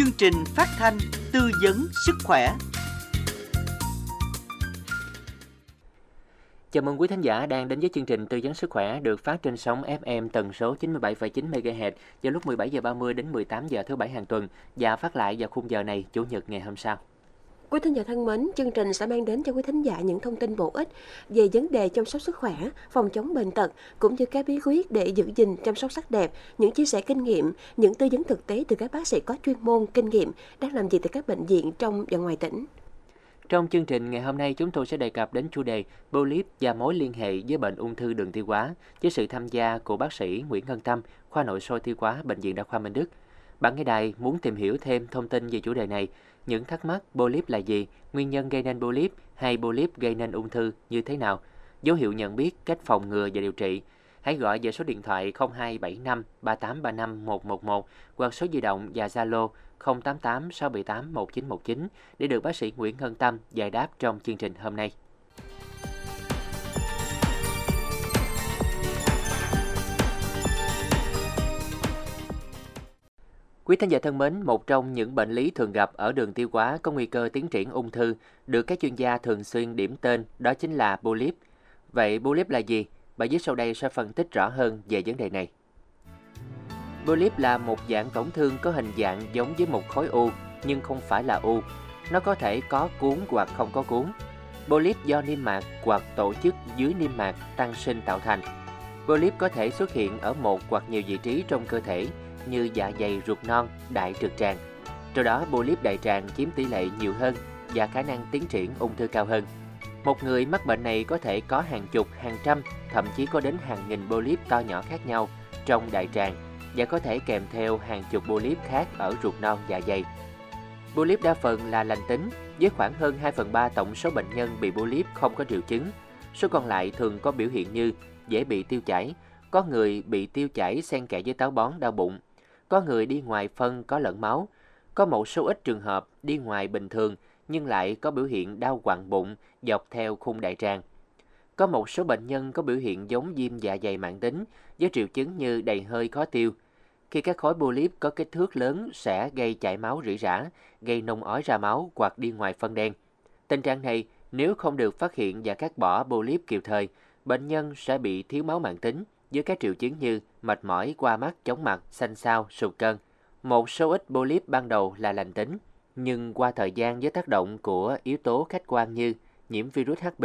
chương trình phát thanh tư vấn sức khỏe. Chào mừng quý thính giả đang đến với chương trình tư vấn sức khỏe được phát trên sóng FM tần số 97,9 MHz vào lúc 17 giờ 30 đến 18 giờ thứ bảy hàng tuần và phát lại vào khung giờ này chủ nhật ngày hôm sau. Quý thính giả thân mến, chương trình sẽ mang đến cho quý thính giả những thông tin bổ ích về vấn đề chăm sóc sức khỏe, phòng chống bệnh tật cũng như các bí quyết để giữ gìn chăm sóc sắc đẹp, những chia sẻ kinh nghiệm, những tư vấn thực tế từ các bác sĩ có chuyên môn, kinh nghiệm đang làm việc tại các bệnh viện trong và ngoài tỉnh. Trong chương trình ngày hôm nay chúng tôi sẽ đề cập đến chủ đề polyp và mối liên hệ với bệnh ung thư đường tiêu hóa với sự tham gia của bác sĩ Nguyễn Ngân Tâm, khoa nội soi tiêu hóa bệnh viện Đa khoa Minh Đức. Bạn nghe đài muốn tìm hiểu thêm thông tin về chủ đề này, những thắc mắc polyp là gì, nguyên nhân gây nên polyp hay polyp gây nên ung thư như thế nào, dấu hiệu nhận biết, cách phòng ngừa và điều trị. Hãy gọi về số điện thoại 0275 3835 111 hoặc số di động và Zalo 088 678 1919 để được bác sĩ Nguyễn Hân Tâm giải đáp trong chương trình hôm nay. Quý thính giả thân mến, một trong những bệnh lý thường gặp ở đường tiêu hóa có nguy cơ tiến triển ung thư được các chuyên gia thường xuyên điểm tên đó chính là polyp. Vậy polyp là gì? Bài viết sau đây sẽ phân tích rõ hơn về vấn đề này. Polyp là một dạng tổn thương có hình dạng giống với một khối u nhưng không phải là u. Nó có thể có cuốn hoặc không có cuốn. Polyp do niêm mạc hoặc tổ chức dưới niêm mạc tăng sinh tạo thành. Polyp có thể xuất hiện ở một hoặc nhiều vị trí trong cơ thể như dạ dày ruột non, đại trực tràng. Trong đó polyp đại tràng chiếm tỷ lệ nhiều hơn và khả năng tiến triển ung thư cao hơn. Một người mắc bệnh này có thể có hàng chục, hàng trăm, thậm chí có đến hàng nghìn polyp to nhỏ khác nhau trong đại tràng và có thể kèm theo hàng chục polyp khác ở ruột non dạ dày. Polyp đa phần là lành tính, với khoảng hơn 2 phần 3 tổng số bệnh nhân bị polyp không có triệu chứng. Số còn lại thường có biểu hiện như dễ bị tiêu chảy, có người bị tiêu chảy xen kẽ với táo bón đau bụng, có người đi ngoài phân có lẫn máu, có một số ít trường hợp đi ngoài bình thường nhưng lại có biểu hiện đau quặn bụng dọc theo khung đại tràng. Có một số bệnh nhân có biểu hiện giống viêm dạ dày mãn tính với triệu chứng như đầy hơi khó tiêu. Khi các khối polyp có kích thước lớn sẽ gây chảy máu rỉ rả, gây nôn ói ra máu hoặc đi ngoài phân đen. Tình trạng này nếu không được phát hiện và cắt bỏ polyp kịp thời, bệnh nhân sẽ bị thiếu máu mãn tính với các triệu chứng như mệt mỏi, qua mắt, chóng mặt, xanh xao, sụt cân. Một số ít polyp ban đầu là lành tính, nhưng qua thời gian với tác động của yếu tố khách quan như nhiễm virus HB,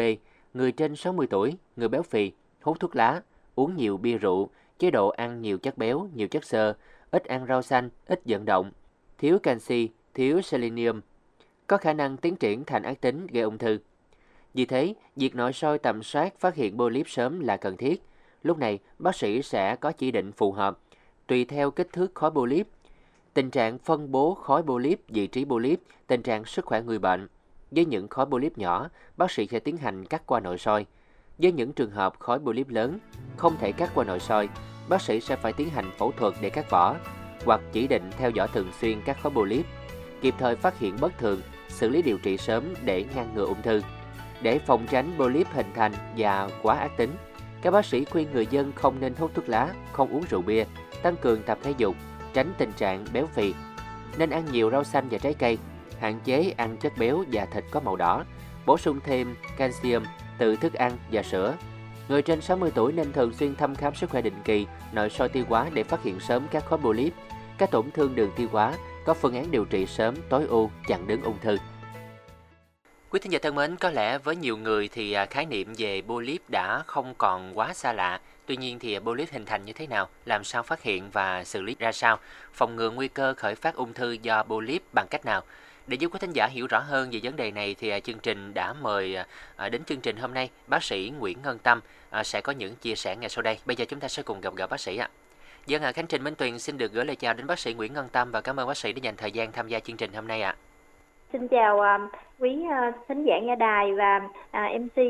người trên 60 tuổi, người béo phì, hút thuốc lá, uống nhiều bia rượu, chế độ ăn nhiều chất béo, nhiều chất xơ, ít ăn rau xanh, ít vận động, thiếu canxi, thiếu selenium, có khả năng tiến triển thành ác tính gây ung thư. Vì thế, việc nội soi tầm soát phát hiện polyp sớm là cần thiết. Lúc này, bác sĩ sẽ có chỉ định phù hợp, tùy theo kích thước khối polyp, tình trạng phân bố khối polyp, vị trí polyp, tình trạng sức khỏe người bệnh. Với những khối polyp nhỏ, bác sĩ sẽ tiến hành cắt qua nội soi. Với những trường hợp khối polyp lớn, không thể cắt qua nội soi, bác sĩ sẽ phải tiến hành phẫu thuật để cắt bỏ, hoặc chỉ định theo dõi thường xuyên các khối polyp, kịp thời phát hiện bất thường, xử lý điều trị sớm để ngăn ngừa ung thư. Để phòng tránh polyp hình thành và quá ác tính, các bác sĩ khuyên người dân không nên hút thuốc lá, không uống rượu bia, tăng cường tập thể dục, tránh tình trạng béo phì. Nên ăn nhiều rau xanh và trái cây, hạn chế ăn chất béo và thịt có màu đỏ, bổ sung thêm canxi từ thức ăn và sữa. Người trên 60 tuổi nên thường xuyên thăm khám sức khỏe định kỳ, nội soi tiêu hóa để phát hiện sớm các khối polyp, các tổn thương đường tiêu hóa, có phương án điều trị sớm tối ưu chặn đứng ung thư. Quý thính giả thân mến, có lẽ với nhiều người thì à, khái niệm về polyp đã không còn quá xa lạ. Tuy nhiên thì à, polyp hình thành như thế nào, làm sao phát hiện và xử lý ra sao, phòng ngừa nguy cơ khởi phát ung thư do polyp bằng cách nào? Để giúp quý thính giả hiểu rõ hơn về vấn đề này thì à, chương trình đã mời đến chương trình hôm nay bác sĩ Nguyễn Ngân Tâm sẽ có những chia sẻ ngay sau đây. Bây giờ chúng ta sẽ cùng gặp gỡ bác sĩ ạ. Dân ạ, Khánh Trình Minh Tuyền xin được gửi lời chào đến bác sĩ Nguyễn Ngân Tâm và cảm ơn bác sĩ đã dành thời gian tham gia chương trình hôm nay ạ. Xin chào à, quý à, khán giả nghe đài và à, MC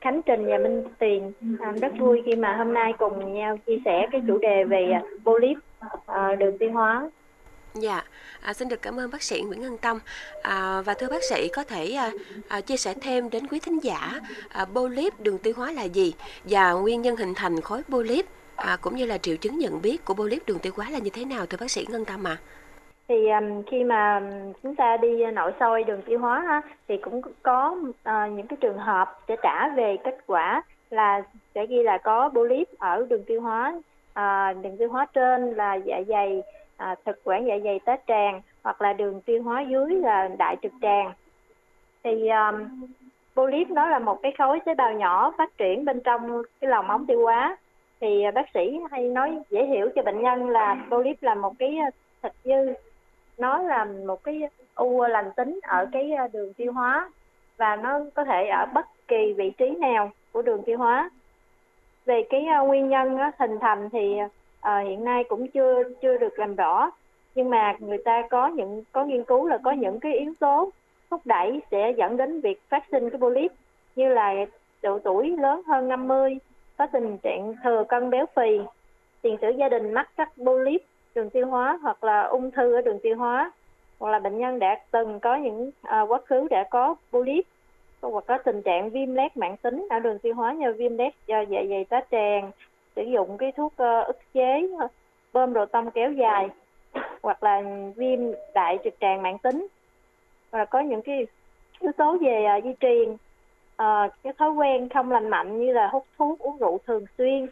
Khánh Trình và Minh Tuyền. Rất vui khi mà hôm nay cùng nhau chia sẻ cái chủ đề về polyp đường tiêu hóa. Dạ, à, xin được cảm ơn bác sĩ Nguyễn Ngân Tâm à, và thưa bác sĩ có thể à, à, chia sẻ thêm đến quý thính giả à, polyp đường tiêu hóa là gì và nguyên nhân hình thành khối polyp à, cũng như là triệu chứng nhận biết của polyp đường tiêu hóa là như thế nào thưa bác sĩ Ngân Tâm ạ? À? Thì um, khi mà chúng ta đi nội soi đường tiêu hóa ha, thì cũng có uh, những cái trường hợp sẽ trả về kết quả là sẽ ghi là có polyp ở đường tiêu hóa uh, đường tiêu hóa trên là dạ dày uh, thực quản dạ dày tá tràng hoặc là đường tiêu hóa dưới là đại trực tràng. Thì um, polyp nó là một cái khối tế bào nhỏ phát triển bên trong cái lòng ống tiêu hóa. Thì bác sĩ hay nói dễ hiểu cho bệnh nhân là polyp là một cái thịt dư nó là một cái u lành tính ở cái ờ, đường tiêu hóa và nó có thể ở bất kỳ vị trí nào của đường tiêu hóa. Về cái uh, nguyên nhân uh, hình thành thì uh, hiện nay cũng chưa chưa được làm rõ. Nhưng mà người ta có những có nghiên cứu là có những cái yếu tố thúc đẩy sẽ dẫn đến việc phát sinh cái polyp như là độ tuổi lớn hơn 50 có tình trạng thừa cân béo phì tiền sử gia đình mắc các polyp đường tiêu hóa hoặc là ung thư ở đường tiêu hóa hoặc là bệnh nhân đã từng có những à, quá khứ đã có polyp hoặc có tình trạng viêm lét mãn tính ở đường tiêu hóa như viêm lét do dạ dày tá tràng sử dụng cái thuốc uh, ức chế bơm đồ tông kéo dài hoặc là viêm đại trực tràng mãn tính. Hoặc là có những cái yếu tố về uh, di truyền uh, cái thói quen không lành mạnh như là hút thuốc uống rượu thường xuyên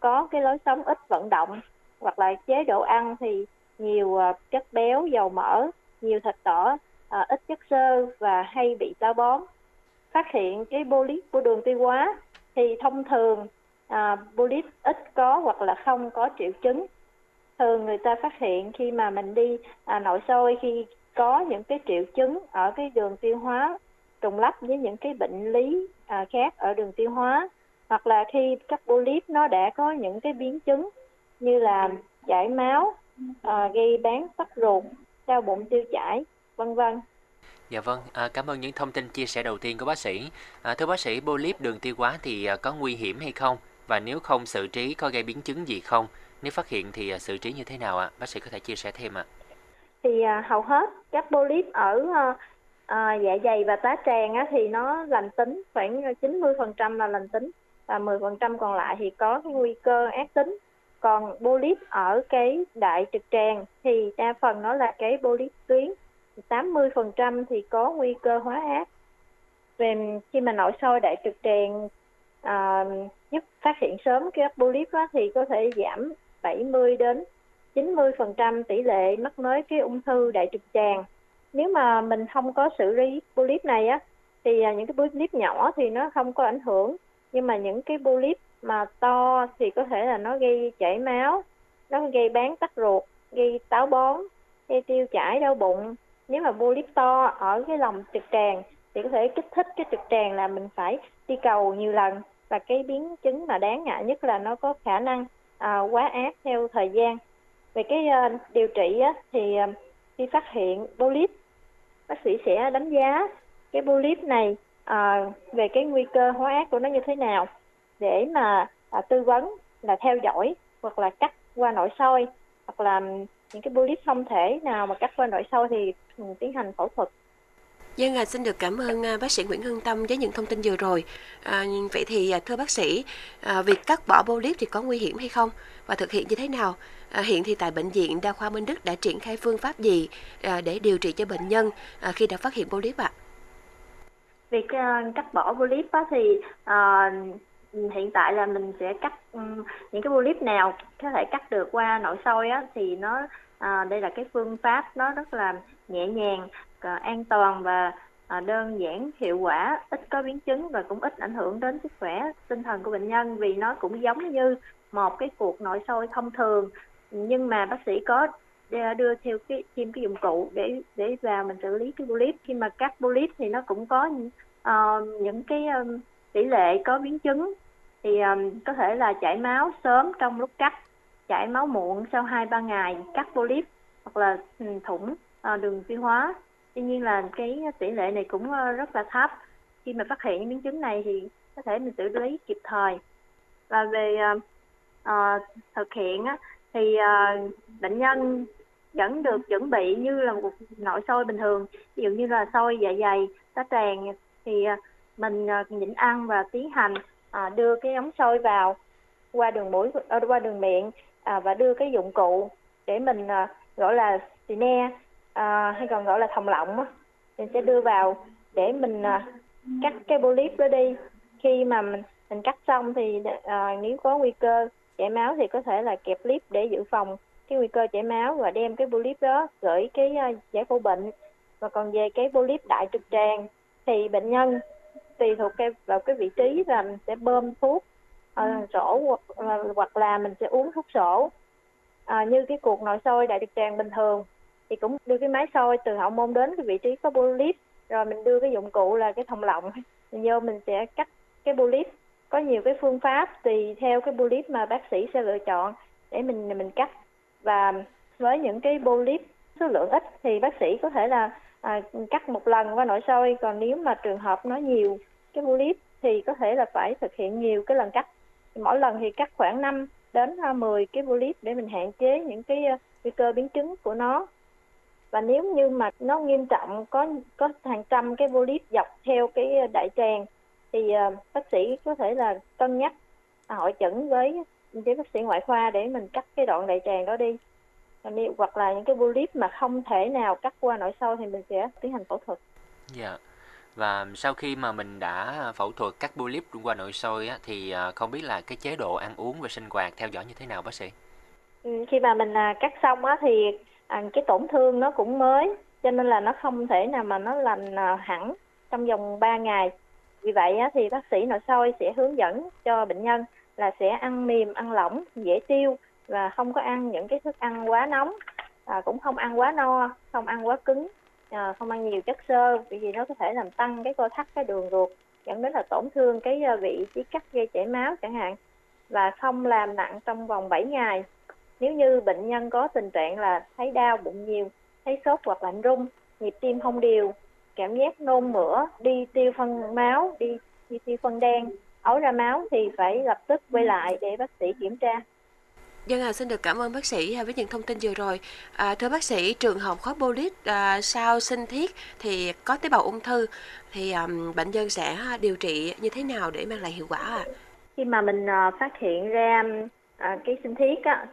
có cái lối sống ít vận động hoặc là chế độ ăn thì nhiều à, chất béo dầu mỡ nhiều thịt đỏ à, ít chất xơ và hay bị táo bón. Phát hiện cái polyp của đường tiêu hóa thì thông thường à, polyp ít có hoặc là không có triệu chứng. Thường người ta phát hiện khi mà mình đi à, nội soi khi có những cái triệu chứng ở cái đường tiêu hóa trùng lắp với những cái bệnh lý à, khác ở đường tiêu hóa hoặc là khi các polyp nó đã có những cái biến chứng như là chảy máu à, gây bán tắc ruột đau bụng tiêu chảy vân vân Dạ vâng, à, cảm ơn những thông tin chia sẻ đầu tiên của bác sĩ. À, thưa bác sĩ, polyp đường tiêu hóa thì à, có nguy hiểm hay không? Và nếu không xử trí có gây biến chứng gì không? Nếu phát hiện thì à, xử trí như thế nào ạ? À? Bác sĩ có thể chia sẻ thêm ạ. À? Thì à, hầu hết các polyp ở à, à, dạ dày và tá tràng á, thì nó lành tính, khoảng 90% là lành tính và 10% còn lại thì có cái nguy cơ ác tính còn polyp ở cái đại trực tràng thì đa phần nó là cái polyp tuyến. 80% thì có nguy cơ hóa ác. Về khi mà nội soi đại trực tràng à, giúp phát hiện sớm cái polyp đó, thì có thể giảm 70 đến 90% tỷ lệ mắc mới cái ung thư đại trực tràng. Nếu mà mình không có xử lý polyp này á thì à, những cái polyp nhỏ thì nó không có ảnh hưởng. Nhưng mà những cái polyp mà to thì có thể là nó gây chảy máu nó gây bán tắc ruột gây táo bón gây tiêu chảy đau bụng. Nếu mà polyp to ở cái lòng trực tràng thì có thể kích thích cái trực tràng là mình phải đi cầu nhiều lần. Và cái biến chứng mà đáng ngại nhất là nó có khả năng à, quá ác theo thời gian. Về cái uh, điều trị á, thì uh, khi phát hiện polyp bác sĩ sẽ đánh giá cái polyp này à, về cái nguy cơ hóa ác của nó như thế nào để mà à, tư vấn là theo dõi hoặc là cắt qua nội soi hoặc là những cái polyp không thể nào mà cắt qua nội soi thì tiến hành phẫu thuật Dân vâng à, xin được cảm ơn à, bác sĩ Nguyễn Hưng Tâm với những thông tin vừa rồi. À, vậy thì à, thưa bác sĩ, à, việc cắt bỏ polyp thì có nguy hiểm hay không và thực hiện như thế nào? À, hiện thì tại bệnh viện Đa khoa Minh Đức đã triển khai phương pháp gì à, để điều trị cho bệnh nhân à, khi đã phát hiện polyp ạ? À? Việc uh, cắt bỏ polyp á, thì uh, hiện tại là mình sẽ cắt um, những cái polyp nào có thể cắt được qua nội soi á thì nó à, đây là cái phương pháp nó rất là nhẹ nhàng à, an toàn và à, đơn giản hiệu quả ít có biến chứng và cũng ít ảnh hưởng đến sức khỏe tinh thần của bệnh nhân vì nó cũng giống như một cái cuộc nội soi thông thường. Nhưng mà bác sĩ có đưa theo cái thêm cái dụng cụ để để vào mình xử lý cái polyp. Khi mà cắt polyp thì nó cũng có uh, những cái um, tỷ lệ có biến chứng thì um, có thể là chảy máu sớm trong lúc cắt chảy máu muộn sau 2-3 ngày cắt polyp hoặc là thủng uh, đường tiêu hóa. Tuy nhiên là cái tỷ lệ này cũng uh, rất là thấp. Khi mà phát hiện những biến chứng này thì có thể mình xử lý kịp thời. Và về uh, uh, thực hiện á, thì uh, bệnh nhân vẫn được chuẩn bị như là một nội soi bình thường. Ví dụ như là soi dạ dày tá tràng thì uh, mình uh, nhịn ăn và tiến hành à, đưa cái ống sôi vào qua đường mũi à, qua đường miệng à, và đưa cái dụng cụ để mình à, gọi là sine à, hay còn gọi là thòng lọng á. Mình sẽ đưa vào để mình à, cắt cái polyp đó đi. Khi mà mình mình cắt xong thì à, nếu có nguy cơ chảy máu thì có thể là kẹp clip để dự phòng cái nguy cơ chảy máu và đem cái polyp đó gửi cái uh, giải phẫu bệnh. Và còn về cái polyp đại trực tràng thì bệnh nhân tùy thuộc cái vào cái vị trí là mình sẽ bơm thuốc uh, sổ hoặc, uh, hoặc là mình sẽ uống thuốc sổ. À, như cái cuộc nội soi đại trực tràng bình thường thì cũng đưa cái máy soi từ hậu môn đến cái vị trí có polyp rồi mình đưa cái dụng cụ là cái thòng lọng. Mình vô mình sẽ cắt cái polyp có nhiều cái phương pháp tùy theo cái polyp mà bác sĩ sẽ lựa chọn để mình mình cắt. Và với những cái polyp số lượng ít thì bác sĩ có thể là à, cắt một lần qua nội soi còn nếu mà trường hợp nó nhiều cái polyp thì có thể là phải thực hiện nhiều cái lần cắt. Mỗi lần thì cắt khoảng 5 đến à, 10 cái polyp để mình hạn chế những cái à, nguy cơ biến chứng của nó. Và nếu như mà nó nghiêm trọng có có hàng trăm cái polyp dọc theo cái đại tràng thì uh, bác sĩ có thể là cân nhắc hội chẩn với với bác sĩ ngoại khoa để mình cắt cái đoạn đại tràng đó đi hoặc là những cái polyp mà không thể nào cắt qua nội soi thì mình sẽ tiến hành phẫu thuật. Dạ. Yeah. Và sau khi mà mình đã phẫu thuật cắt polyp qua nội soi á, thì à, không biết là cái chế độ ăn uống và sinh hoạt theo dõi như thế nào bác sĩ? Ừ, khi mà mình à, cắt xong á thì à, cái tổn thương nó cũng mới cho nên là nó không thể nào mà nó lành hẳn trong vòng 3 ngày. Vì vậy á, thì bác sĩ nội soi sẽ hướng dẫn cho bệnh nhân là sẽ ăn mềm, ăn lỏng, dễ tiêu và không có ăn những cái thức ăn quá nóng, à, cũng không ăn quá no, không ăn quá cứng, à, không ăn nhiều chất xơ vì nó có thể làm tăng cái co thắt cái đường ruột dẫn đến là tổn thương cái à, vị trí cắt gây chảy máu chẳng hạn và không làm nặng trong vòng 7 ngày. Nếu như bệnh nhân có tình trạng là thấy đau bụng nhiều, thấy sốt hoặc lạnh run nhịp tim không đều, cảm giác nôn mửa, đi tiêu phân máu, đi, đi tiêu phân đen, ấu ra máu thì phải lập tức quay lại để bác sĩ kiểm tra. Vâng Dân à, xin được cảm ơn bác sĩ với những thông tin vừa rồi. À, thưa bác sĩ, trường hợp khối polyp à, sau sinh thiết thì có tế bào ung thư thì à, bệnh nhân sẽ à, điều trị như thế nào để mang lại hiệu quả ạ? À? Khi mà mình à, phát hiện ra à, cái sinh thiết á,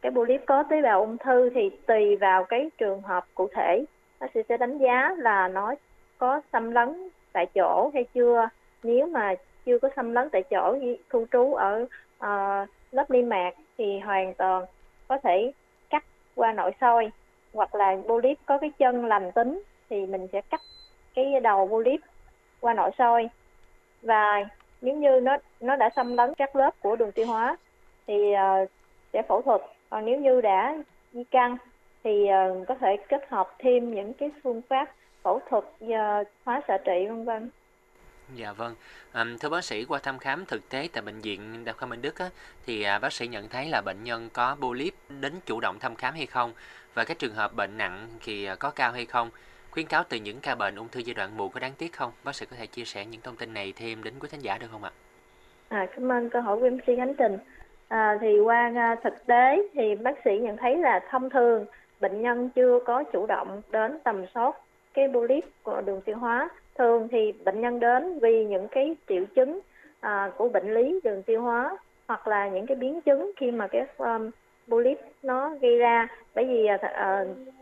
cái polyp có tế bào ung thư thì tùy vào cái trường hợp cụ thể, bác sĩ sẽ đánh giá là nó có xâm lấn tại chỗ hay chưa. Nếu mà chưa có xâm lấn tại chỗ thu trú ở uh, lớp niêm mạc thì hoàn toàn có thể cắt qua nội soi hoặc là polyp có cái chân lành tính thì mình sẽ cắt cái đầu polyp qua nội soi. Và nếu như nó nó đã xâm lấn các lớp của đường tiêu hóa thì uh, sẽ phẫu thuật. Còn nếu như đã di căn thì uh, có thể kết hợp thêm những cái phương pháp phẫu thuật uh, hóa xạ trị vân vân. Dạ vâng. À, thưa bác sĩ, qua thăm khám thực tế tại bệnh viện Đa khoa Minh Đức á, thì à, bác sĩ nhận thấy là bệnh nhân có polyp đến chủ động thăm khám hay không và các trường hợp bệnh nặng thì à, có cao hay không? Khuyến cáo từ những ca bệnh ung thư giai đoạn muộn có đáng tiếc không? Bác sĩ có thể chia sẻ những thông tin này thêm đến quý khán giả được không ạ? À, cảm ơn câu hỏi của MC Khánh Trình. À, thì qua à, thực tế thì bác sĩ nhận thấy là thông thường bệnh nhân chưa có chủ động đến tầm soát cái polyp của đường tiêu hóa thường thì bệnh nhân đến vì những cái triệu chứng à, của bệnh lý đường tiêu hóa hoặc là những cái biến chứng khi mà cái um, polyp nó gây ra. Bởi vì uh,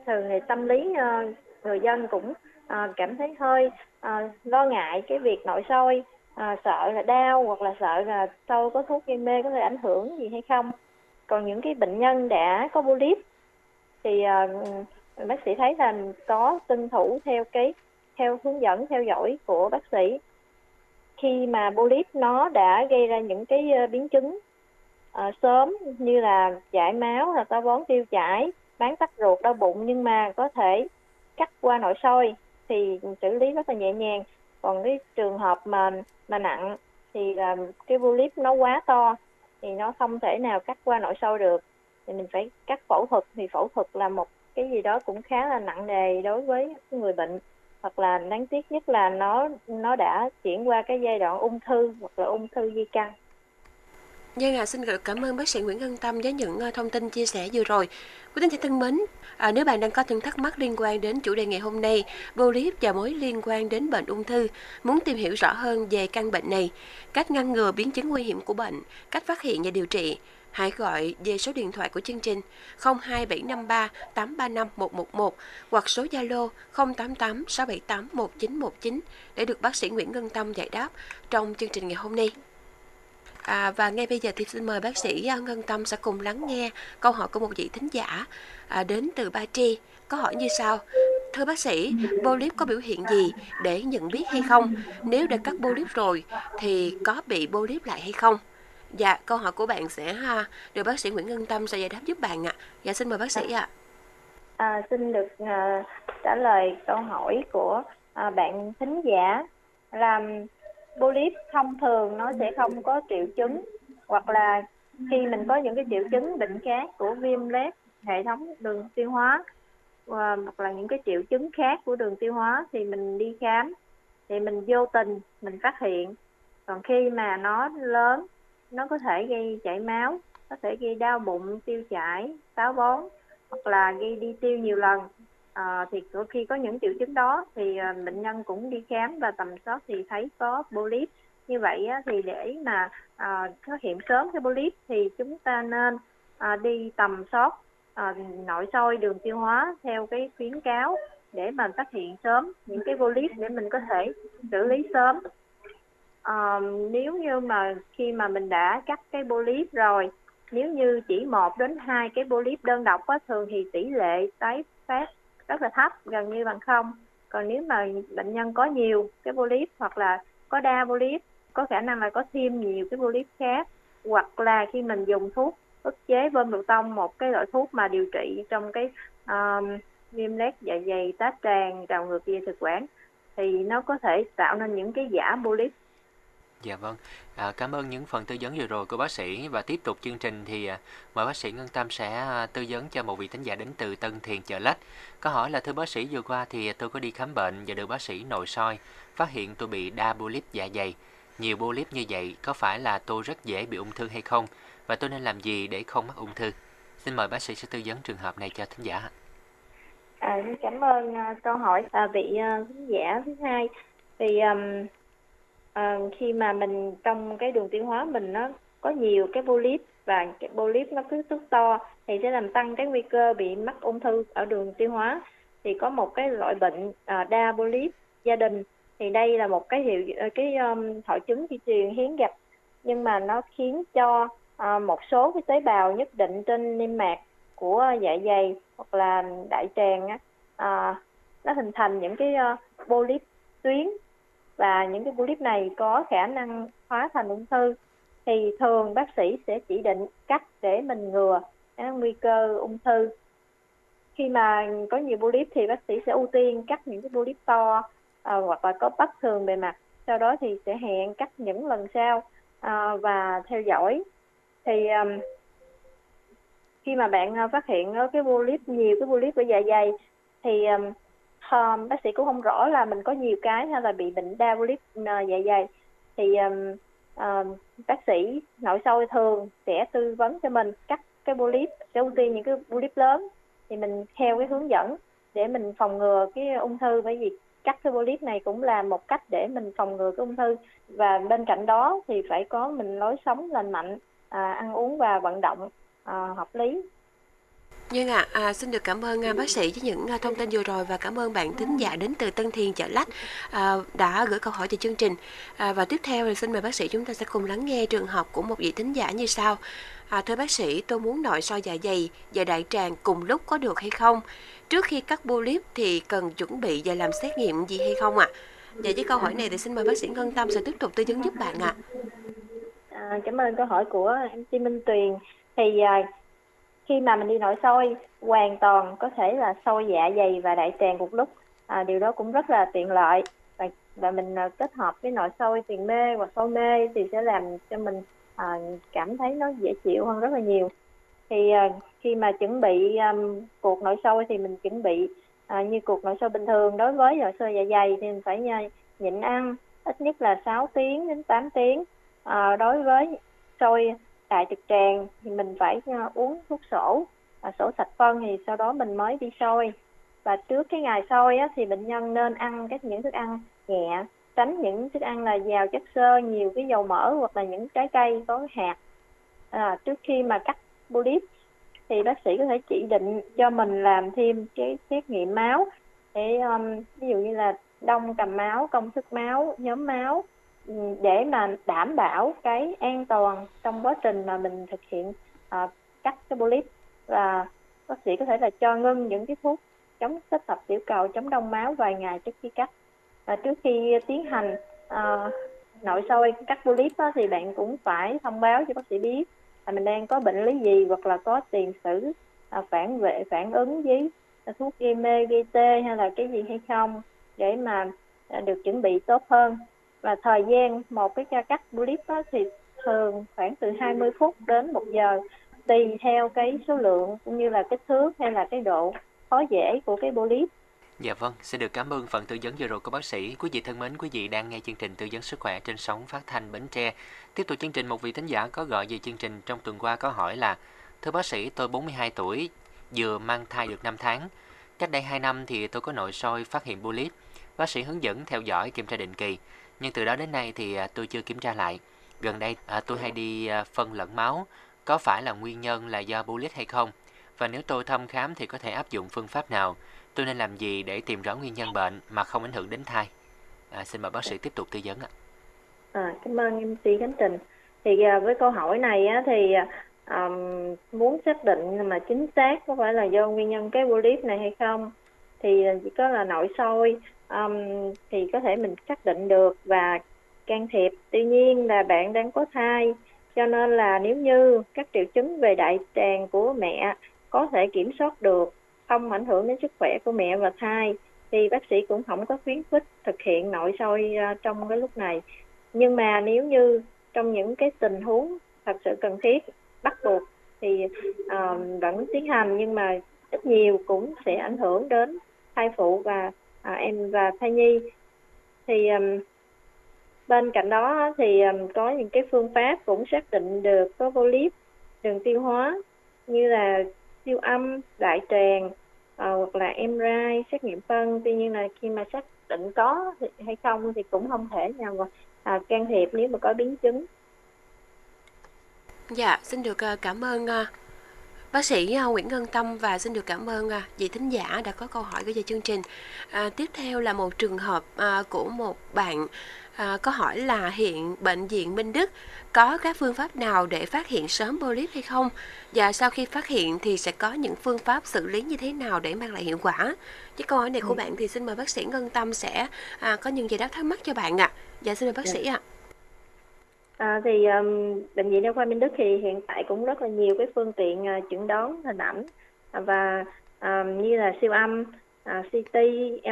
thường thì tâm lý uh, người dân cũng uh, cảm thấy hơi uh, lo ngại cái việc nội soi uh, sợ là đau hoặc là sợ là sâu có thuốc gây mê có thể ảnh hưởng gì hay không. Còn những cái bệnh nhân đã có polyp thì uh, bác sĩ thấy là có tuân thủ theo cái theo hướng dẫn theo dõi của bác sĩ. Khi mà polyp nó đã gây ra những cái ờ, biến chứng uh, sớm như là chảy máu là táo bón tiêu chảy bán tắc ruột đau bụng nhưng mà có thể cắt qua nội soi thì xử lý rất là nhẹ nhàng. Còn cái trường hợp mà mà nặng thì là cái polyp nó quá to thì nó không thể nào cắt qua nội soi được. Thì mình phải cắt phẫu thuật thì phẫu thuật là một cái gì đó cũng khá là nặng nề đối với người bệnh hoặc là đáng tiếc nhất là nó nó đã chuyển qua cái giai đoạn ung thư hoặc là ung thư di căn. Vâng Dân à, xin được cảm ơn bác sĩ Nguyễn Ngân Tâm với những ờ, thông tin chia sẻ vừa rồi. Quý thính giả thân mến, à, nếu bạn đang có những thắc mắc liên quan đến chủ đề ngày hôm nay, polyp và mối liên quan đến bệnh ung thư, muốn tìm hiểu rõ hơn về căn bệnh này, cách ngăn ngừa biến chứng nguy hiểm của bệnh, cách phát hiện và điều trị, hãy gọi về số điện thoại của chương trình 02753 835 111 hoặc số Zalo 088 678 1919 để được bác sĩ Nguyễn Ngân Tâm giải đáp trong chương trình ngày hôm nay. À, và ngay bây giờ thì xin mời bác sĩ à, Ngân Tâm sẽ cùng lắng nghe câu hỏi của một vị thính giả à, đến từ Ba Tri. Câu hỏi như sau. Thưa bác sĩ, polyp có biểu hiện gì để nhận biết hay không? Nếu đã cắt polyp rồi thì có bị polyp lại hay không? Dạ, câu hỏi của bạn sẽ ha, được bác sĩ Nguyễn Ngân Tâm sẽ giải đáp giúp bạn ạ. Dạ, xin mời bác sĩ ạ. À, xin được uh, trả lời câu hỏi của uh, bạn thính giả là polyp thông thường nó sẽ không có triệu chứng hoặc là khi mình có những cái triệu chứng bệnh khác của viêm loét hệ thống đường tiêu hóa à, hoặc là những cái triệu chứng khác của đường tiêu hóa thì mình đi khám thì mình vô tình mình phát hiện còn khi mà nó lớn nó có thể gây chảy máu có thể gây đau bụng tiêu chảy táo bón hoặc là gây đi tiêu nhiều lần. À, thì khi có những triệu chứng đó thì à, bệnh nhân cũng đi khám và tầm soát thì thấy có polyp. Như vậy á, thì để mà ờ, à, phát hiện sớm cái polyp thì chúng ta nên à, đi tầm soát à, nội soi đường tiêu hóa theo cái khuyến cáo để mà phát hiện sớm những cái polyp để mình có thể xử lý sớm um, nếu như mà khi mà mình đã cắt cái polyp rồi nếu như chỉ một đến hai cái polyp đơn độc á, thường thì tỷ lệ tái phát rất là thấp gần như bằng không. Còn nếu mà bệnh nhân có nhiều cái polyp hoặc là có đa polyp có khả năng là có thêm nhiều cái polyp khác hoặc là khi mình dùng thuốc ức chế bơm đầu tông một cái loại thuốc mà điều trị trong cái um, viêm lét dạ dày tá tràng trào ngược dây thực quản thì nó có thể tạo nên những cái giả polyp Dạ vâng, à, cảm ơn những phần tư vấn vừa rồi của bác sĩ và tiếp tục chương trình thì à, mời bác sĩ Ngân Tâm sẽ à, tư vấn cho một vị thính giả đến từ Tân Thiền Chợ Lách. Có hỏi là thưa bác sĩ vừa qua thì tôi có đi khám bệnh và được bác sĩ nội soi, phát hiện tôi bị đa polyp dạ dày. Nhiều polyp như vậy có phải là tôi rất dễ bị ung thư hay không? Và tôi nên làm gì để không mắc ung thư? Xin mời bác sĩ sẽ tư vấn trường hợp này cho thính giả. À, cảm ơn uh, câu hỏi uh, vị uh, thính giả thứ hai. Thì um, à, khi mà mình trong cái đường tiêu hóa mình nó có nhiều cái polyp và cái polyp nó cứ xuất to thì sẽ làm tăng cái nguy cơ bị mắc ung thư ở đường tiêu hóa. Thì có một cái loại bệnh à, đa polyp gia đình. Thì đây là một cái hiệu ờ, cái um, hội chứng di truyền hiếm gặp nhưng mà nó khiến cho uh, một số cái tế bào nhất định trên niêm mạc của dạ dày hoặc là đại tràng á, uh, nó hình thành những cái uh, polyp tuyến và những cái polyp này có khả năng hóa thành ung thư. Thì thường bác sĩ sẽ chỉ định cách để mình ngừa cái nguy cơ ung thư. Khi mà có nhiều polyp thì bác sĩ sẽ ưu tiên cắt những cái polyp to à, hoặc là có bất thường bề mặt. Sau đó thì sẽ hẹn cắt những lần sau à, và theo dõi. Thì um, khi mà bạn à, phát hiện ờ, cái polyp nhiều cái polyp ở dạ dày thì um, um, bác sĩ cũng không rõ là mình có nhiều cái hay là bị bệnh đa polyp ờ, dạ dày. Thì um, um, bác sĩ nội soi thường sẽ tư vấn cho mình cắt cái polyp sẽ ưu tiên những cái polyp lớn. Thì mình theo cái hướng dẫn để mình phòng ngừa cái ung thư bởi vì cắt cái polyp này cũng là một cách để mình phòng ngừa cái ung thư. Và bên cạnh đó thì phải có mình lối sống lành mạnh à, ăn uống và vận động à, hợp lý. Vâng ạ, à, xin được cảm ơn à, bác sĩ với những à, thông tin vừa rồi và cảm ơn bạn thính giả đến từ Tân Thiền Chợ Lách à, đã gửi câu hỏi cho chương trình. À, và tiếp theo thì xin mời bác sĩ chúng ta sẽ cùng lắng nghe trường hợp của một vị thính giả như sau. À, thưa bác sĩ, tôi muốn nội soi dạ dày và đại tràng cùng lúc có được hay không? Trước khi cắt polyp thì cần chuẩn bị và làm xét nghiệm gì hay không ạ? À? Và với câu hỏi này thì xin mời bác sĩ Ngân Tâm sẽ tiếp tục tư vấn giúp bạn ạ. À. À, cảm ơn câu hỏi của em Minh Tuyền. Thì à, khi mà mình đi nội soi hoàn toàn có thể là soi dạ dày và đại tràng một lúc. À, điều đó cũng rất là tiện lợi. Và, và mình à, kết hợp với nội soi tiền mê hoặc soi mê thì sẽ làm cho mình à, cảm thấy nó dễ chịu hơn rất là nhiều. Thì à, khi mà chuẩn bị um, cuộc nội soi thì mình chuẩn bị à, như cuộc nội soi bình thường. Đối với nội soi dạ dày thì mình phải à, nhịn ăn ít nhất là 6 tiếng đến 8 tiếng. À, đối với soi tại trực tràng thì mình phải ờ, uống thuốc sổ và sổ sạch phân thì sau đó mình mới đi sôi. Và trước cái ngày sôi á, thì bệnh nhân nên ăn các những thức ăn nhẹ tránh những thức ăn là giàu chất xơ nhiều cái dầu mỡ hoặc là những trái cây có hạt. À, trước khi mà cắt polyp thì bác sĩ có thể chỉ định cho mình làm thêm cái xét nghiệm máu để um, ví dụ như là đông cầm máu công thức máu nhóm máu để mà đảm bảo cái an toàn trong quá trình mà mình thực hiện uh, cắt cái polyp. Và bác sĩ có thể là cho ngưng những cái thuốc chống tích hợp tiểu cầu chống đông máu vài ngày trước khi cắt. Và trước khi tiến hành uh, nội soi cắt polyp đó, thì bạn cũng phải thông báo cho bác sĩ biết là mình đang có bệnh lý gì hoặc là có tiền sử à, phản vệ phản ứng với thuốc gây mê gây tê hay là cái gì hay không để mà à, được chuẩn bị tốt hơn và thời gian một cái ca cắt clip đó thì thường khoảng từ 20 phút đến một giờ tùy theo cái số lượng cũng như là kích thước hay là cái độ khó dễ của cái polyp Dạ vâng, xin được cảm ơn phần tư vấn vừa rồi của bác sĩ. Quý vị thân mến, quý vị đang nghe chương trình tư vấn sức khỏe trên sóng phát thanh Bến Tre. Tiếp tục chương trình, một vị thính giả có gọi về chương trình trong tuần qua có hỏi là Thưa bác sĩ, tôi 42 tuổi, vừa mang thai được 5 tháng. Cách đây 2 năm thì tôi có nội soi phát hiện polyp. Bác sĩ hướng dẫn theo dõi kiểm tra định kỳ. Nhưng từ đó đến nay thì à, tôi chưa kiểm tra lại. Gần đây à, tôi hay đi à, phân lẫn máu. Có phải là nguyên nhân là do polyp hay không? Và nếu tôi thăm khám thì có thể áp dụng phương pháp nào? Tôi nên làm gì để tìm rõ nguyên nhân bệnh mà không ảnh hưởng đến thai? À, xin mời bác sĩ tiếp tục tư vấn ạ. À, cảm ơn em MC Khánh Trình. Thì à, với câu hỏi này á, thì um, muốn xác định mà chính xác có phải là do nguyên nhân cái polyp này hay không thì chỉ có là nội soi um, thì có thể mình xác định được và can thiệp. Tuy nhiên là bạn đang có thai cho nên là nếu như các triệu chứng về đại tràng của mẹ có thể kiểm soát được không ảnh hưởng đến sức khỏe của mẹ và thai thì bác sĩ cũng không có khuyến khích thực hiện nội soi ờ, trong cái lúc này nhưng mà nếu như trong những cái tình huống thật sự cần thiết bắt buộc thì uh, vẫn tiến hành nhưng mà ít nhiều cũng sẽ ảnh hưởng đến thai phụ và à, em và thai nhi. Thì um, bên cạnh đó thì um, có những cái phương pháp cũng xác định được có polyp đường tiêu hóa như là siêu âm đại tràng à, hoặc là MRI xét nghiệm phân. Tuy nhiên là khi mà xác định có thì, hay không thì cũng không thể nào mà à, can thiệp nếu mà có biến chứng. Dạ xin được ờ, cảm ơn ờ, Bác sĩ Nguyễn Ngân Tâm và xin được cảm ơn vị thính giả đã có câu hỏi gửi về chương trình. À, tiếp theo là một trường hợp à, của một bạn à, có hỏi là hiện bệnh viện Minh Đức có các phương pháp nào để phát hiện sớm polyp hay không và sau khi phát hiện thì sẽ có những phương pháp xử lý như thế nào để mang lại hiệu quả cái câu hỏi này của ừ. bạn thì xin mời bác sĩ Ngân Tâm sẽ à, có những giải đáp thắc mắc cho bạn ạ à. dạ xin mời bác dạ. sĩ ạ À, À, thì um, bệnh viện đa khoa Minh Đức thì hiện tại cũng rất là nhiều cái phương tiện uh, chẩn đoán hình ảnh à, và um, như là siêu âm, uh, CT,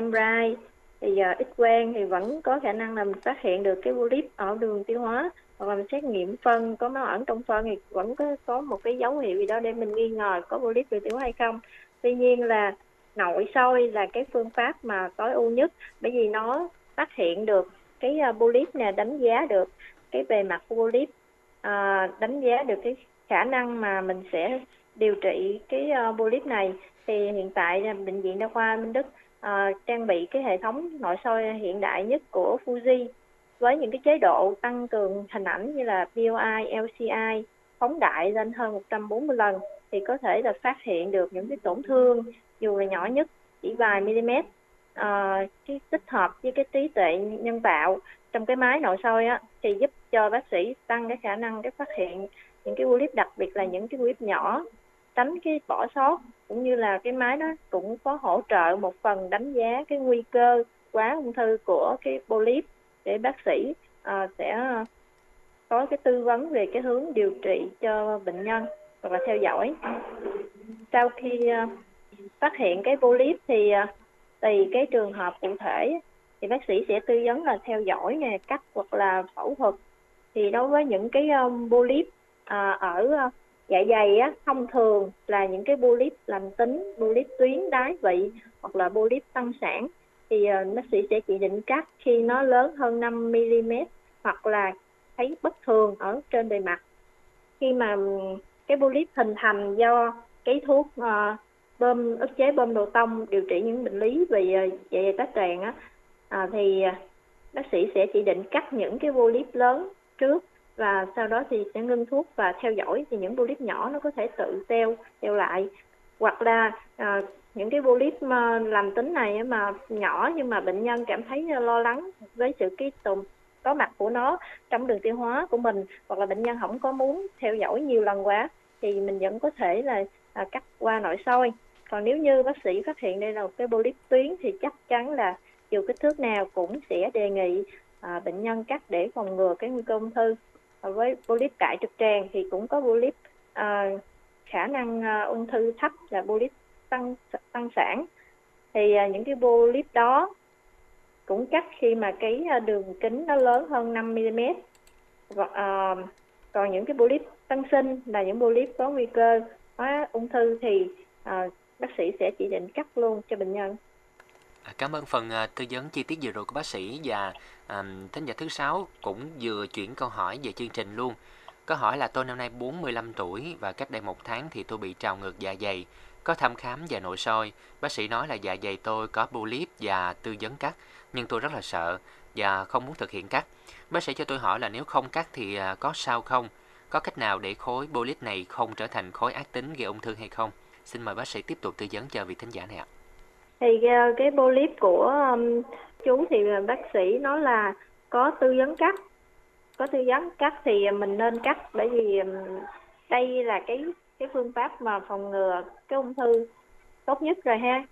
MRI thì uh, X quang thì vẫn có khả năng là mình phát hiện được cái polyp ở đường tiêu hóa. Hoặc là mình xét nghiệm phân có máu ẩn trong phân thì vẫn có có một cái dấu hiệu gì đó để mình nghi ngờ có polyp đường tiêu hóa hay không. Tuy nhiên là nội soi là cái phương pháp mà tối ưu nhất bởi vì nó phát hiện được cái uh, polyp nè đánh giá được cái bề mặt polyp à, đánh giá được cái khả năng mà mình sẽ điều trị cái ờ, uh, polyp này. Thì hiện tại bệnh viện đa khoa Minh Đức uh, trang bị cái hệ thống nội soi hiện đại nhất của Fuji với những cái chế độ tăng cường hình ảnh như là POI, LCI phóng đại lên hơn 140 lần thì có thể là phát hiện được những cái tổn thương dù là nhỏ nhất chỉ vài mm uh, cái tích hợp với cái trí tuệ nhân tạo trong cái máy nội soi á thì giúp cho bác sĩ tăng cái khả năng cái phát hiện những cái polyp đặc biệt là những cái polyp nhỏ tránh cái bỏ sót cũng như là cái máy đó cũng có hỗ trợ một phần đánh giá cái nguy cơ quá ung thư của cái polyp để bác sĩ à, sẽ có cái tư vấn về cái hướng điều trị cho bệnh nhân hoặc là theo dõi. Sau khi à, phát hiện cái polyp thì à, tùy cái trường hợp cụ thể thì bác sĩ sẽ tư vấn là theo dõi nè cắt hoặc là phẫu thuật thì đối với những cái um, polyp à, ở à, dạ dày á thông thường là những cái polyp lành tính polyp tuyến đái vị hoặc là polyp tăng sản thì uh, bác sĩ sẽ chỉ định cắt khi nó lớn hơn 5 mm hoặc là thấy bất thường ở trên bề mặt. Khi mà ừ, cái polyp hình thành do cái thuốc uh, bơm ức chế bơm đồ tông điều trị những bệnh lý về uh, dạ dày tá tràng á uh, thì ờ, bác sĩ sẽ chỉ định cắt những cái polyp lớn trước. Và sau đó thì sẽ ngưng thuốc và theo dõi thì những polyp nhỏ nó có thể tự teo teo lại. Hoặc là à, những cái polyp mà làm tính này mà nhỏ nhưng mà bệnh nhân cảm thấy lo lắng với sự ký tùng có mặt của nó trong đường tiêu hóa của mình hoặc là bệnh nhân không có muốn theo dõi nhiều lần quá thì mình vẫn có thể là à, cắt qua nội soi. Còn nếu như bác sĩ phát hiện đây là một cái polyp tuyến thì chắc chắn là dù kích thước nào cũng sẽ đề nghị à, bệnh nhân cắt để phòng ngừa cái nguy cơ ung thư. À, với polyp đại trực tràng thì cũng có polyp à, khả năng à, ung thư thấp là polyp tăng tăng sản. Thì à, những cái polyp đó cũng cắt khi mà cái à, đường kính nó lớn hơn 5 mm và, à, còn những cái polyp tăng sinh là những polyp có nguy cơ hóa ung thư thì à, bác sĩ sẽ chỉ định cắt luôn cho bệnh nhân. À, cảm ơn phần à, tư vấn chi tiết vừa rồi của bác sĩ và à, thính giả thứ sáu cũng vừa chuyển câu hỏi về chương trình luôn. Có hỏi là tôi năm nay 45 tuổi và cách đây một tháng thì tôi bị trào ngược dạ dày. Có thăm khám và nội soi, bác sĩ nói là dạ dày tôi có polyp và tư vấn cắt, nhưng tôi rất là sợ và không muốn thực hiện cắt. Bác sĩ cho tôi hỏi là nếu không cắt thì à, có sao không? Có cách nào để khối polyp này không trở thành khối ác tính gây ung thư hay không? Xin mời bác sĩ tiếp tục tư vấn cho vị thính giả này ạ. Thì ờ, cái polyp của chú thì à, bác sĩ nói là có tư vấn cắt. Có tư vấn cắt thì mình nên cắt bởi vì đây là cái cái phương pháp mà phòng ngừa cái ung thư tốt nhất rồi ha.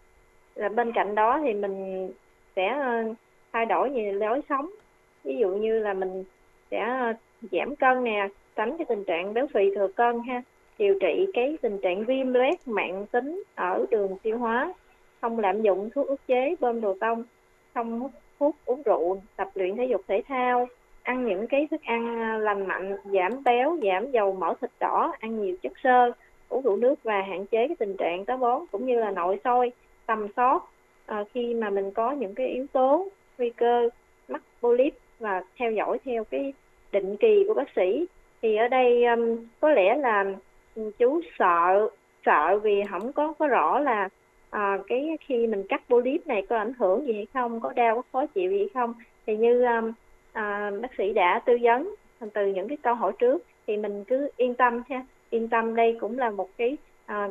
Là bên cạnh đó thì mình sẽ ờ, thay đổi nhiều lối sống. Ví dụ như là mình sẽ ờ, giảm cân nè, tránh cái tình trạng béo phì thừa cân ha điều trị cái tình trạng viêm loét mạng tính ở đường tiêu hóa không lạm dụng thuốc ức chế bơm đồ tông không hút thuốc uống rượu tập luyện thể dục thể thao ăn những cái thức ăn à, lành mạnh giảm béo giảm dầu mỡ thịt đỏ ăn nhiều chất xơ uống đủ nước và hạn chế cái tình trạng táo bón cũng như là nội soi tầm soát à, khi mà mình có những cái yếu tố nguy cơ mắc polyp và theo dõi theo cái định kỳ của bác sĩ. Thì ở đây um, có lẽ là ừ, chú sợ sợ vì không có có rõ là à, cái khi mình cắt polyp này có ảnh hưởng gì hay không? Có đau có khó chịu gì hay không? Thì như um, à, bác sĩ đã tư vấn từ những cái câu hỏi trước thì mình cứ yên tâm ha. Yên tâm đây cũng là một cái à,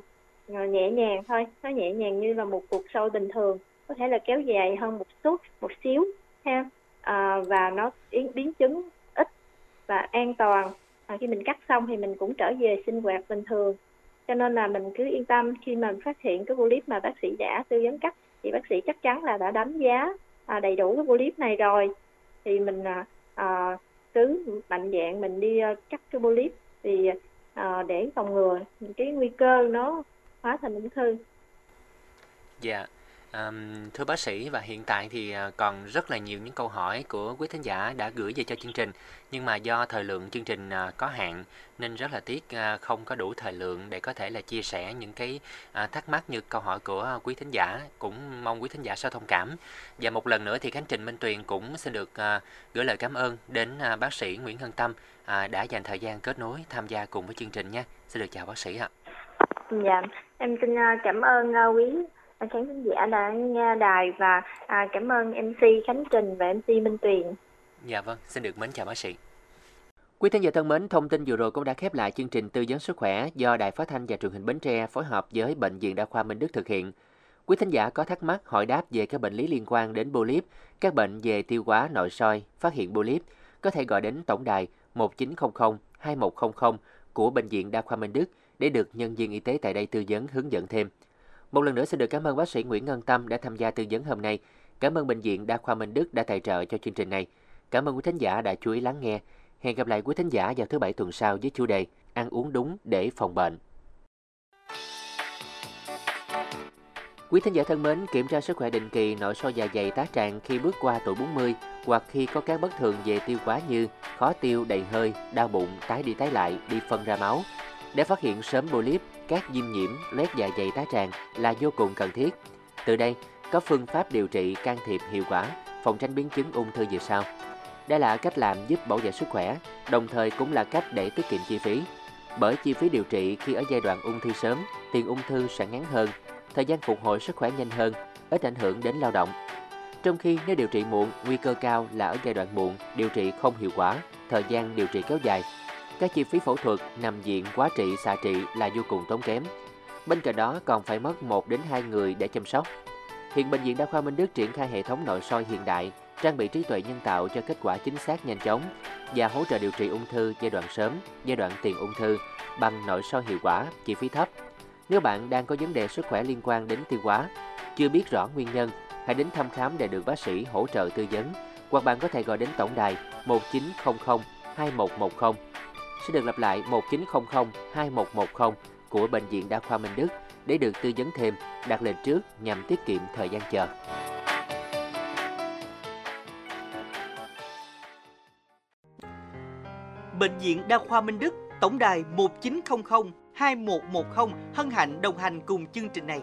nhẹ nhàng thôi. Nó nhẹ nhàng như là một cuộc sâu bình thường. Có thể là kéo dài hơn một chút một xíu ha. À, và nó biến chứng ít và an toàn. À, khi mình cắt xong thì mình cũng trở về sinh hoạt bình thường cho nên là mình cứ yên tâm khi mà phát hiện cái polyp mà bác sĩ đã tư vấn cắt thì bác sĩ chắc chắn là đã đánh giá à, đầy đủ cái polyp này rồi thì mình à, à, cứ mạnh dạng mình đi à, cắt cái polyp thì à, để phòng ngừa cái nguy cơ nó hóa thành ung thư. Dạ. Yeah. À, thưa bác sĩ và hiện tại thì ờ, còn rất là nhiều những câu hỏi của quý thính giả đã gửi về cho chương trình. Nhưng mà do thời lượng chương trình ờ, có hạn nên rất là tiếc ờ, không có đủ thời lượng để có thể là chia sẻ những cái thắc mắc như câu hỏi của quý thính giả. Cũng mong quý thính giả sao thông cảm. Và một lần nữa thì khánh trình minh tuyền cũng xin được gửi lời cảm ơn đến bác sĩ nguyễn hân tâm à, đã dành thời gian kết nối tham gia cùng với chương trình nhé xin được chào bác sĩ ạ. Dạ em xin cảm ơn quý khán thính giả đã nghe à, đài và à, cảm ơn MC Khánh Trình và MC Minh Tuyền. Dạ vâng, xin được mến chào bác sĩ. Quý thính giả thân mến, thông tin vừa rồi cũng đã khép lại chương trình tư vấn sức khỏe do Đài Phát thanh và Truyền hình Bến Tre phối hợp với Bệnh viện Đa khoa Minh Đức thực hiện. Quý thính giả có thắc mắc hỏi đáp về các bệnh lý liên quan đến polyp, các bệnh về tiêu hóa nội soi, phát hiện polyp, có thể gọi đến tổng đài 1900 2100 của Bệnh viện Đa khoa Minh Đức để được nhân viên y tế tại đây tư vấn hướng dẫn thêm. Một lần nữa xin được cảm ơn bác sĩ Nguyễn Ngân Tâm đã tham gia tư vấn hôm nay. Cảm ơn Bệnh viện Đa khoa Minh Đức đã tài trợ cho chương trình này. Cảm ơn quý thính giả đã chú ý lắng nghe. Hẹn gặp lại quý thính giả vào thứ bảy tuần sau với chủ đề Ăn uống đúng để phòng bệnh. Quý thính giả thân mến, kiểm tra sức khỏe định kỳ nội soi dạ dày tá tràng khi bước qua tuổi 40 hoặc khi có các bất thường về tiêu hóa như khó tiêu, đầy hơi, đau bụng, tái đi tái lại, đi phân ra máu. Để phát hiện sớm polyp, các diêm nhiễm, loét dạ dày tá tràng là vô cùng cần thiết. Từ đây, có phương pháp điều trị can thiệp hiệu quả, phòng tránh biến chứng ung thư như sau. Đây là cách làm giúp bảo vệ sức khỏe, đồng thời cũng là cách để tiết kiệm chi phí. Bởi chi phí điều trị khi ở giai đoạn ung thư sớm, tiền ung thư sẽ ngắn hơn, thời gian phục hồi sức khỏe nhanh hơn, ít ảnh hưởng đến lao động. Trong khi nếu điều trị muộn, nguy cơ cao là ở giai đoạn muộn, điều trị không hiệu quả, thời gian điều trị kéo dài. Các chi phí phẫu thuật, nằm viện, quá trị, xạ trị là vô cùng tốn kém. Bên cạnh đó còn phải mất 1 đến 2 người để chăm sóc. Hiện Bệnh viện Đa khoa Minh Đức triển khai hệ thống nội soi hiện đại, trang bị trí tuệ nhân tạo cho kết quả chính xác nhanh chóng và hỗ trợ điều trị ung thư giai đoạn sớm, giai đoạn tiền ung thư bằng nội soi hiệu quả, chi phí thấp. Nếu bạn đang có vấn đề sức khỏe liên quan đến tiêu hóa, chưa biết rõ nguyên nhân, hãy đến thăm khám để được bác sĩ hỗ trợ tư vấn hoặc bạn có thể gọi đến tổng đài 1900 2110 sẽ được lặp lại 1900 2110 của Bệnh viện Đa khoa Minh Đức để được tư vấn thêm, đặt lịch trước nhằm tiết kiệm thời gian chờ. Bệnh viện Đa khoa Minh Đức, tổng đài 1900 2110 hân hạnh đồng hành cùng chương trình này.